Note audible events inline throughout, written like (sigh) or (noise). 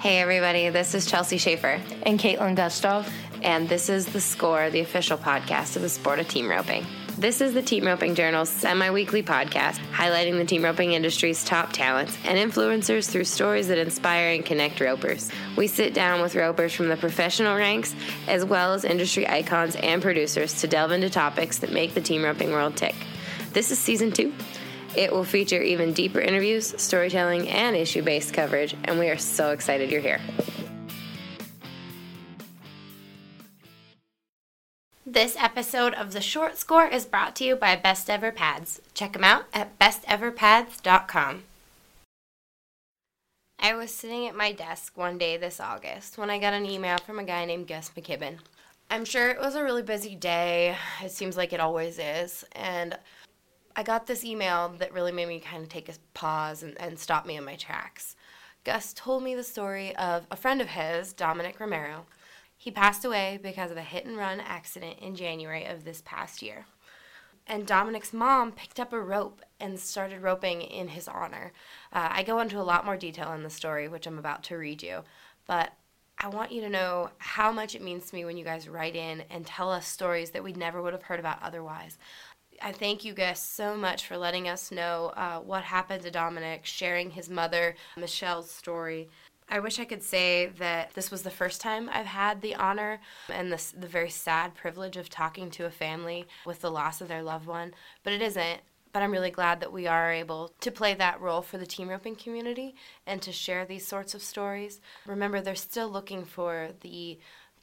Hey, everybody, this is Chelsea Schaefer. And Caitlin Gustov. And this is The Score, the official podcast of the sport of team roping. This is the Team Roping Journal's semi weekly podcast highlighting the team roping industry's top talents and influencers through stories that inspire and connect ropers. We sit down with ropers from the professional ranks as well as industry icons and producers to delve into topics that make the team roping world tick. This is season two. It will feature even deeper interviews, storytelling, and issue based coverage, and we are so excited you're here. This episode of The Short Score is brought to you by Best Ever Pads. Check them out at besteverpads.com. I was sitting at my desk one day this August when I got an email from a guy named Gus McKibben. I'm sure it was a really busy day. It seems like it always is. And I got this email that really made me kind of take a pause and, and stop me in my tracks. Gus told me the story of a friend of his, Dominic Romero. He passed away because of a hit and run accident in January of this past year. And Dominic's mom picked up a rope and started roping in his honor. Uh, I go into a lot more detail in the story, which I'm about to read you, but I want you to know how much it means to me when you guys write in and tell us stories that we never would have heard about otherwise. I thank you guys so much for letting us know uh, what happened to Dominic, sharing his mother, Michelle's story. I wish I could say that this was the first time I've had the honor and the, the very sad privilege of talking to a family with the loss of their loved one, but it isn't. But I'm really glad that we are able to play that role for the team roping community and to share these sorts of stories. Remember, they're still looking for the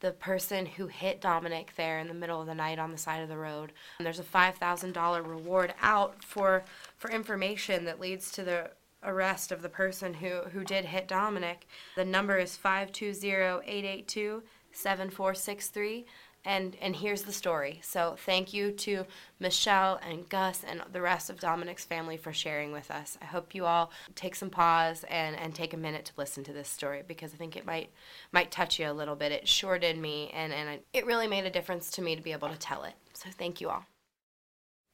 the person who hit Dominic there in the middle of the night on the side of the road. And there's a $5,000 reward out for for information that leads to the arrest of the person who who did hit Dominic. The number is 520-882-7463 and and here's the story. So thank you to Michelle and Gus and the rest of Dominic's family for sharing with us. I hope you all take some pause and and take a minute to listen to this story because I think it might might touch you a little bit. It sure did me and and it really made a difference to me to be able to tell it. So thank you all.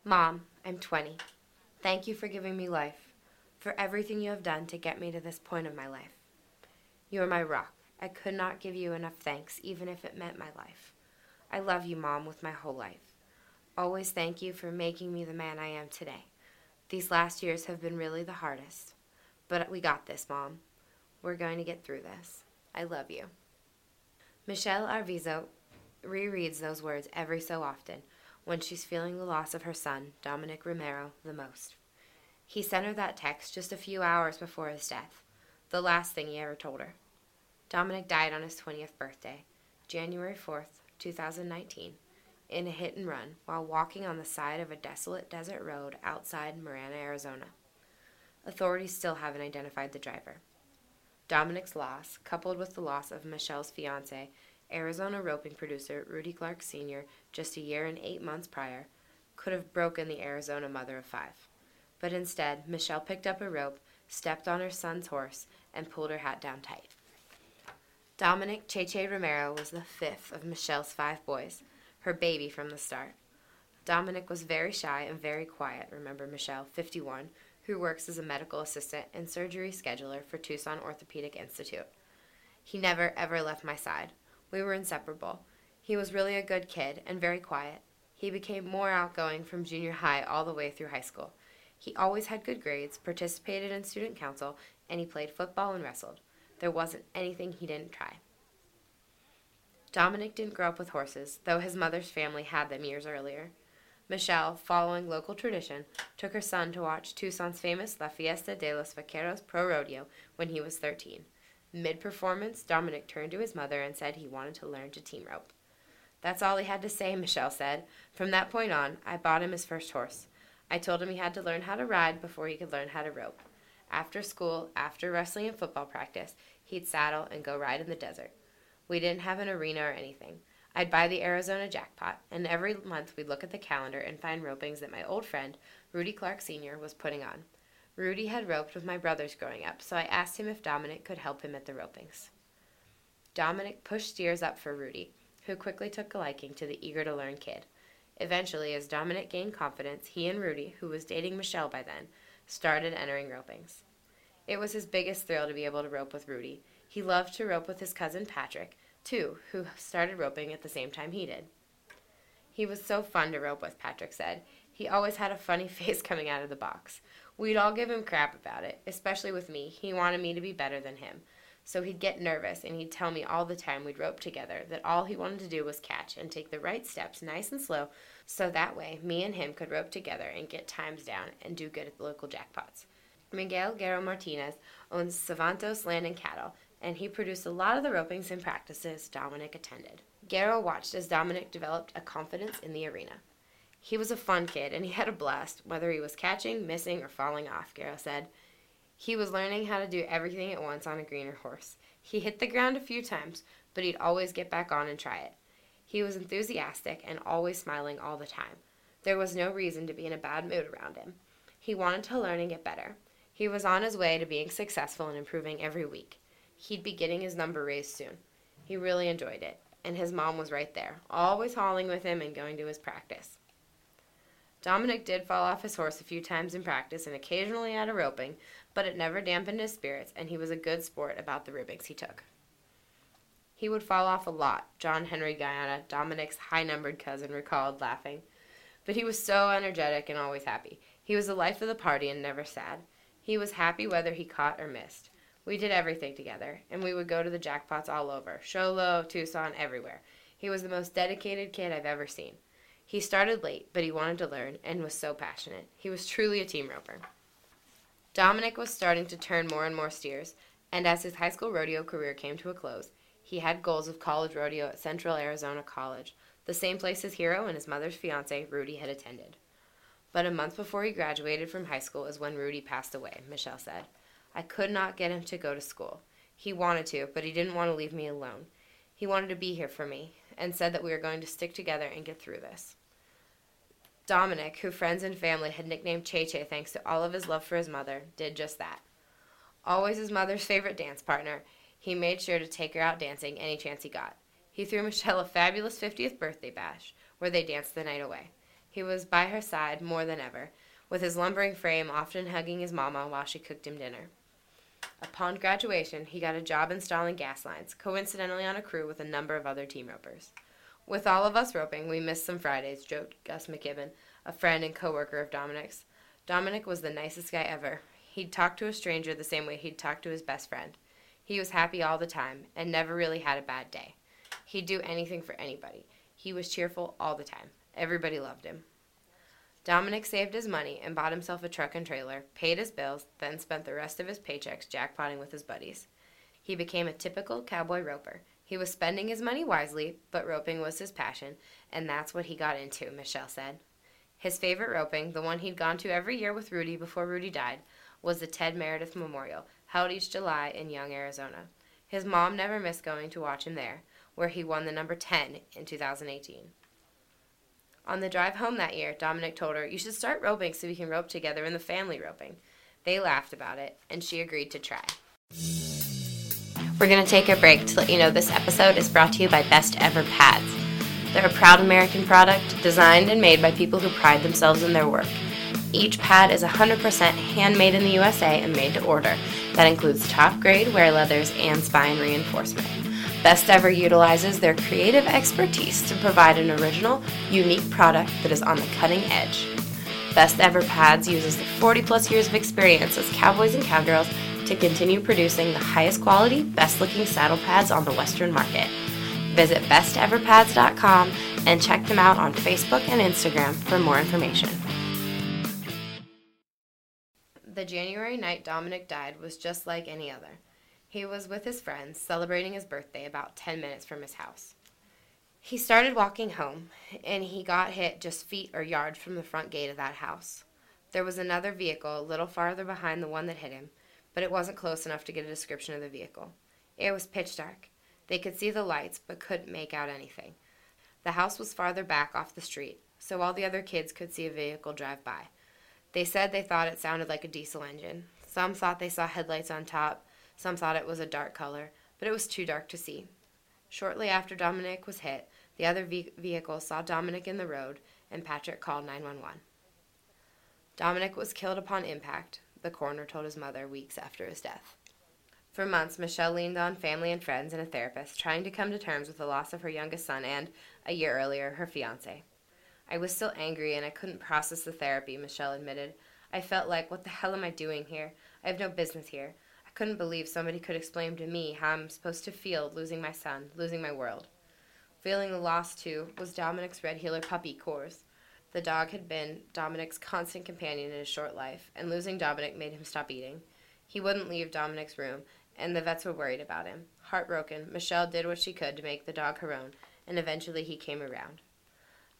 Mom, I'm 20. Thank you for giving me life, for everything you have done to get me to this point of my life. You are my rock. I could not give you enough thanks, even if it meant my life. I love you, Mom, with my whole life. Always thank you for making me the man I am today. These last years have been really the hardest. But we got this, Mom. We're going to get through this. I love you. Michelle Arbizo rereads those words every so often when she's feeling the loss of her son, Dominic Romero, the most. He sent her that text just a few hours before his death, the last thing he ever told her. Dominic died on his 20th birthday, January 4th, 2019, in a hit and run while walking on the side of a desolate desert road outside Marana, Arizona. Authorities still haven't identified the driver. Dominic's loss, coupled with the loss of Michelle's fiance, Arizona roping producer Rudy Clark Sr., just a year and eight months prior, could have broken the Arizona mother of five. But instead, Michelle picked up a rope, stepped on her son's horse, and pulled her hat down tight. Dominic Cheche Romero was the fifth of Michelle's five boys, her baby from the start. Dominic was very shy and very quiet, remember Michelle, 51, who works as a medical assistant and surgery scheduler for Tucson Orthopedic Institute. He never, ever left my side. We were inseparable. He was really a good kid and very quiet. He became more outgoing from junior high all the way through high school. He always had good grades, participated in student council, and he played football and wrestled. There wasn't anything he didn't try. Dominic didn't grow up with horses, though his mother's family had them years earlier. Michelle, following local tradition, took her son to watch Tucson's famous La Fiesta de los Vaqueros Pro Rodeo when he was 13. Mid performance, Dominic turned to his mother and said he wanted to learn to team rope. That's all he had to say, (laughs) Michelle said. From that point on, I bought him his first horse. I told him he had to learn how to ride before he could learn how to rope. After school, after wrestling and football practice, he'd saddle and go ride in the desert. We didn't have an arena or anything. I'd buy the Arizona jackpot, and every month we'd look at the calendar and find ropings that my old friend, Rudy Clark Sr., was putting on. Rudy had roped with my brothers growing up, so I asked him if Dominic could help him at the ropings. Dominic pushed steers up for Rudy, who quickly took a liking to the eager to learn kid. Eventually, as Dominic gained confidence, he and Rudy, who was dating Michelle by then, started entering ropings. It was his biggest thrill to be able to rope with Rudy. He loved to rope with his cousin Patrick, too, who started roping at the same time he did. He was so fun to rope with, Patrick said. He always had a funny (laughs) face coming out of the box. We'd all give him crap about it, especially with me. He wanted me to be better than him. So he'd get nervous and he'd tell me all the time we'd rope together that all he wanted to do was catch and take the right steps nice and slow so that way me and him could rope together and get times down and do good at the local jackpots. Miguel Guerrero Martinez owns Savantos Land and Cattle, and he produced a lot of the ropings and practices Dominic attended. Guerrero watched as Dominic developed a confidence in the arena. He was a fun kid and he had a blast, whether he was catching, missing, or falling off, Guerrero said. He was learning how to do everything at once on a greener horse. He hit the ground a few times, but he'd always get back on and try it. He was enthusiastic and always smiling all the time. There was no reason to be in a bad mood around him. He wanted to learn and get better. He was on his way to being successful and improving every week. He'd be getting his number raised soon. He really enjoyed it, and his mom was right there, always hauling with him and going to his practice. Dominic did fall off his horse a few times in practice and occasionally at a roping, but it never dampened his spirits, and he was a good sport about the ribbings he took. He would fall off a lot, John Henry Guyana, Dominic's high numbered cousin, recalled, laughing. But he was so energetic and always happy. He was the life of the party and never sad. He was happy whether he caught or missed. We did everything together, and we would go to the jackpots all over Show Low, Tucson, everywhere. He was the most dedicated kid I've ever seen. He started late, but he wanted to learn and was so passionate. He was truly a team roper. Dominic was starting to turn more and more steers, and as his high school rodeo career came to a close, he had goals of college rodeo at Central Arizona College, the same place his hero and his mother's fiance, Rudy, had attended. But a month before he graduated from high school is when Rudy passed away, Michelle said. I could not get him to go to school. He wanted to, but he didn't want to leave me alone. He wanted to be here for me and said that we were going to stick together and get through this. Dominic, who friends and family had nicknamed Che Che thanks to all of his love for his mother, did just that. Always his mother's favorite dance partner, he made sure to take her out dancing any chance he got. He threw Michelle a fabulous 50th birthday bash, where they danced the night away. He was by her side more than ever, with his lumbering frame often hugging his mama while she cooked him dinner. Upon graduation, he got a job installing gas lines, coincidentally on a crew with a number of other team ropers. With all of us roping, we missed some Fridays, joked Gus McKibben, a friend and coworker of Dominic's. Dominic was the nicest guy ever. He'd talk to a stranger the same way he'd talk to his best friend. He was happy all the time and never really had a bad day. He'd do anything for anybody. He was cheerful all the time. Everybody loved him. Dominic saved his money and bought himself a truck and trailer, paid his bills, then spent the rest of his paychecks jackpotting with his buddies. He became a typical cowboy roper. He was spending his money wisely, but roping was his passion, and that's what he got into, Michelle said. His favorite roping, the one he'd gone to every year with Rudy before Rudy died, was the Ted Meredith Memorial, held each July in Young, Arizona. His mom never missed going to watch him there, where he won the number 10 in 2018. On the drive home that year, Dominic told her, You should start roping so we can rope together in the family roping. They laughed about it, and she agreed to try. We're going to take a break to let you know this episode is brought to you by Best Ever Pads. They're a proud American product designed and made by people who pride themselves in their work. Each pad is 100% handmade in the USA and made to order. That includes top grade wear leathers and spine reinforcement. Best Ever utilizes their creative expertise to provide an original, unique product that is on the cutting edge. Best Ever Pads uses the 40 plus years of experience as cowboys and cowgirls to continue producing the highest quality, best looking saddle pads on the Western market. Visit besteverpads.com and check them out on Facebook and Instagram for more information. The January night Dominic died was just like any other. He was with his friends celebrating his birthday about 10 minutes from his house. He started walking home, and he got hit just feet or yards from the front gate of that house. There was another vehicle a little farther behind the one that hit him, but it wasn't close enough to get a description of the vehicle. It was pitch dark. They could see the lights, but couldn't make out anything. The house was farther back off the street, so all the other kids could see a vehicle drive by. They said they thought it sounded like a diesel engine. Some thought they saw headlights on top, some thought it was a dark color, but it was too dark to see. Shortly after Dominic was hit, the other ve- vehicle saw Dominic in the road, and Patrick called 911. Dominic was killed upon impact, the coroner told his mother weeks after his death. For months, Michelle leaned on family and friends and a therapist, trying to come to terms with the loss of her youngest son and, a year earlier, her fiance. I was still angry and I couldn't process the therapy, Michelle admitted. I felt like, what the hell am I doing here? I have no business here. I couldn't believe somebody could explain to me how I'm supposed to feel losing my son, losing my world. Feeling the loss, too, was Dominic's red heeler puppy, Coors. The dog had been Dominic's constant companion in his short life, and losing Dominic made him stop eating. He wouldn't leave Dominic's room, and the vets were worried about him. Heartbroken, Michelle did what she could to make the dog her own, and eventually he came around.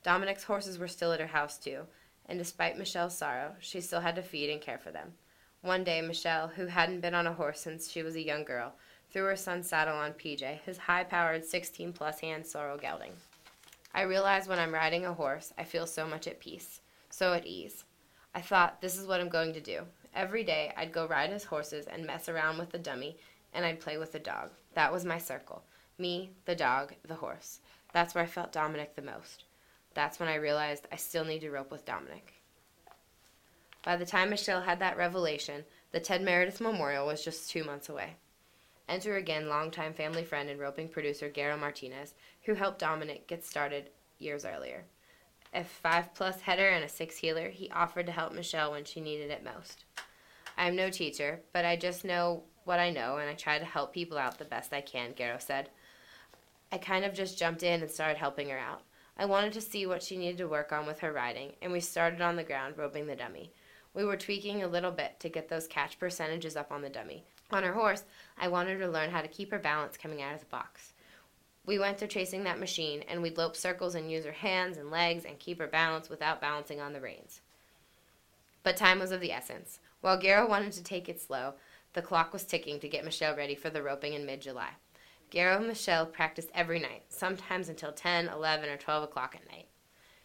Dominic's horses were still at her house, too, and despite Michelle's sorrow, she still had to feed and care for them. One day, Michelle, who hadn't been on a horse since she was a young girl, threw her son's saddle on PJ, his high powered 16 plus hand sorrel gelding. I realize when I'm riding a horse, I feel so much at peace, so at ease. I thought, this is what I'm going to do. Every day, I'd go ride his horses and mess around with the dummy, and I'd play with the dog. That was my circle. Me, the dog, the horse. That's where I felt Dominic the most. That's when I realized I still need to rope with Dominic. By the time Michelle had that revelation, the Ted Meredith Memorial was just two months away. Enter again longtime family friend and roping producer Garo Martinez, who helped Dominic get started years earlier. A five plus header and a six heeler, he offered to help Michelle when she needed it most. I am no teacher, but I just know what I know and I try to help people out the best I can, Garo said. I kind of just jumped in and started helping her out. I wanted to see what she needed to work on with her riding, and we started on the ground roping the dummy. We were tweaking a little bit to get those catch percentages up on the dummy. On her horse, I wanted her to learn how to keep her balance coming out of the box. We went to chasing that machine, and we'd lope circles and use her hands and legs and keep her balance without balancing on the reins. But time was of the essence. While Garo wanted to take it slow, the clock was ticking to get Michelle ready for the roping in mid July. Garo and Michelle practiced every night, sometimes until 10, 11, or 12 o'clock at night.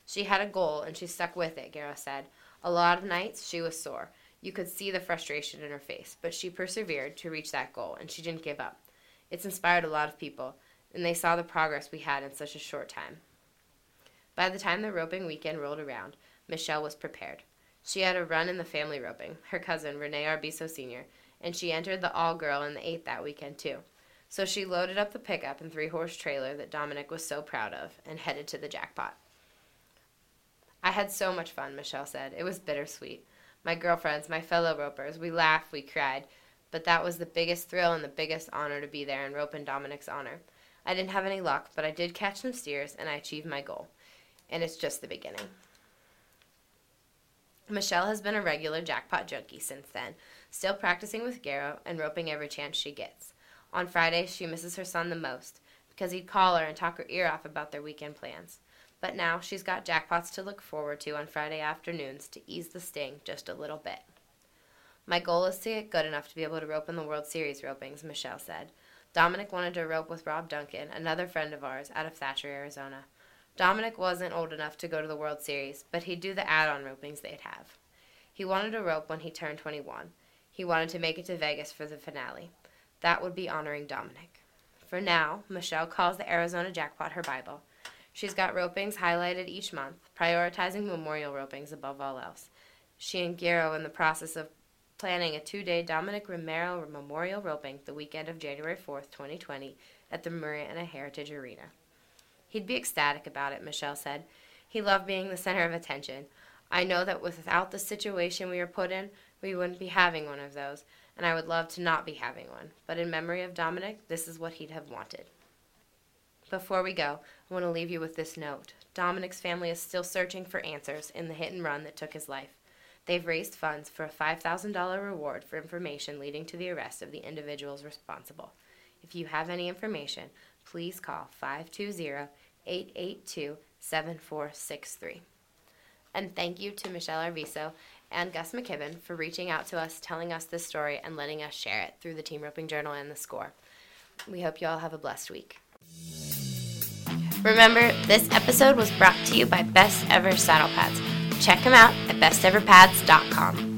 She had a goal, and she stuck with it, Garo said. A lot of nights she was sore. You could see the frustration in her face, but she persevered to reach that goal, and she didn't give up. It's inspired a lot of people, and they saw the progress we had in such a short time. By the time the roping weekend rolled around, Michelle was prepared. She had a run in the family roping, her cousin, Renee Arbizo Sr., and she entered the all girl in the eighth that weekend, too. So she loaded up the pickup and three horse trailer that Dominic was so proud of and headed to the jackpot. I had so much fun, Michelle said. It was bittersweet. My girlfriends, my fellow ropers, we laughed, we cried, but that was the biggest thrill and the biggest honor to be there and rope in Dominic's honor. I didn't have any luck, but I did catch some steers and I achieved my goal. And it's just the beginning. Michelle has been a regular jackpot junkie since then, still practicing with Garo and roping every chance she gets. On Fridays, she misses her son the most because he'd call her and talk her ear off about their weekend plans. But now she's got jackpots to look forward to on Friday afternoons to ease the sting just a little bit. My goal is to get good enough to be able to rope in the World Series ropings, Michelle said. Dominic wanted to rope with Rob Duncan, another friend of ours, out of Thatcher, Arizona. Dominic wasn't old enough to go to the World Series, but he'd do the add on ropings they'd have. He wanted to rope when he turned 21. He wanted to make it to Vegas for the finale. That would be honoring Dominic. For now, Michelle calls the Arizona Jackpot her Bible. She's got ropings highlighted each month, prioritizing memorial ropings above all else. She and Garo in the process of planning a two day Dominic Romero Memorial Roping the weekend of January 4th, 2020, at the Marana Heritage Arena. He'd be ecstatic about it, Michelle said. He loved being the center of attention. I know that without the situation we were put in, we wouldn't be having one of those, and I would love to not be having one. But in memory of Dominic, this is what he'd have wanted. Before we go, I want to leave you with this note. Dominic's family is still searching for answers in the hit and run that took his life. They've raised funds for a $5,000 reward for information leading to the arrest of the individuals responsible. If you have any information, please call 520 882 7463. And thank you to Michelle Arbizo and Gus McKibben for reaching out to us, telling us this story, and letting us share it through the Team Roping Journal and the score. We hope you all have a blessed week. Remember, this episode was brought to you by Best Ever Saddle Pads. Check them out at besteverpads.com.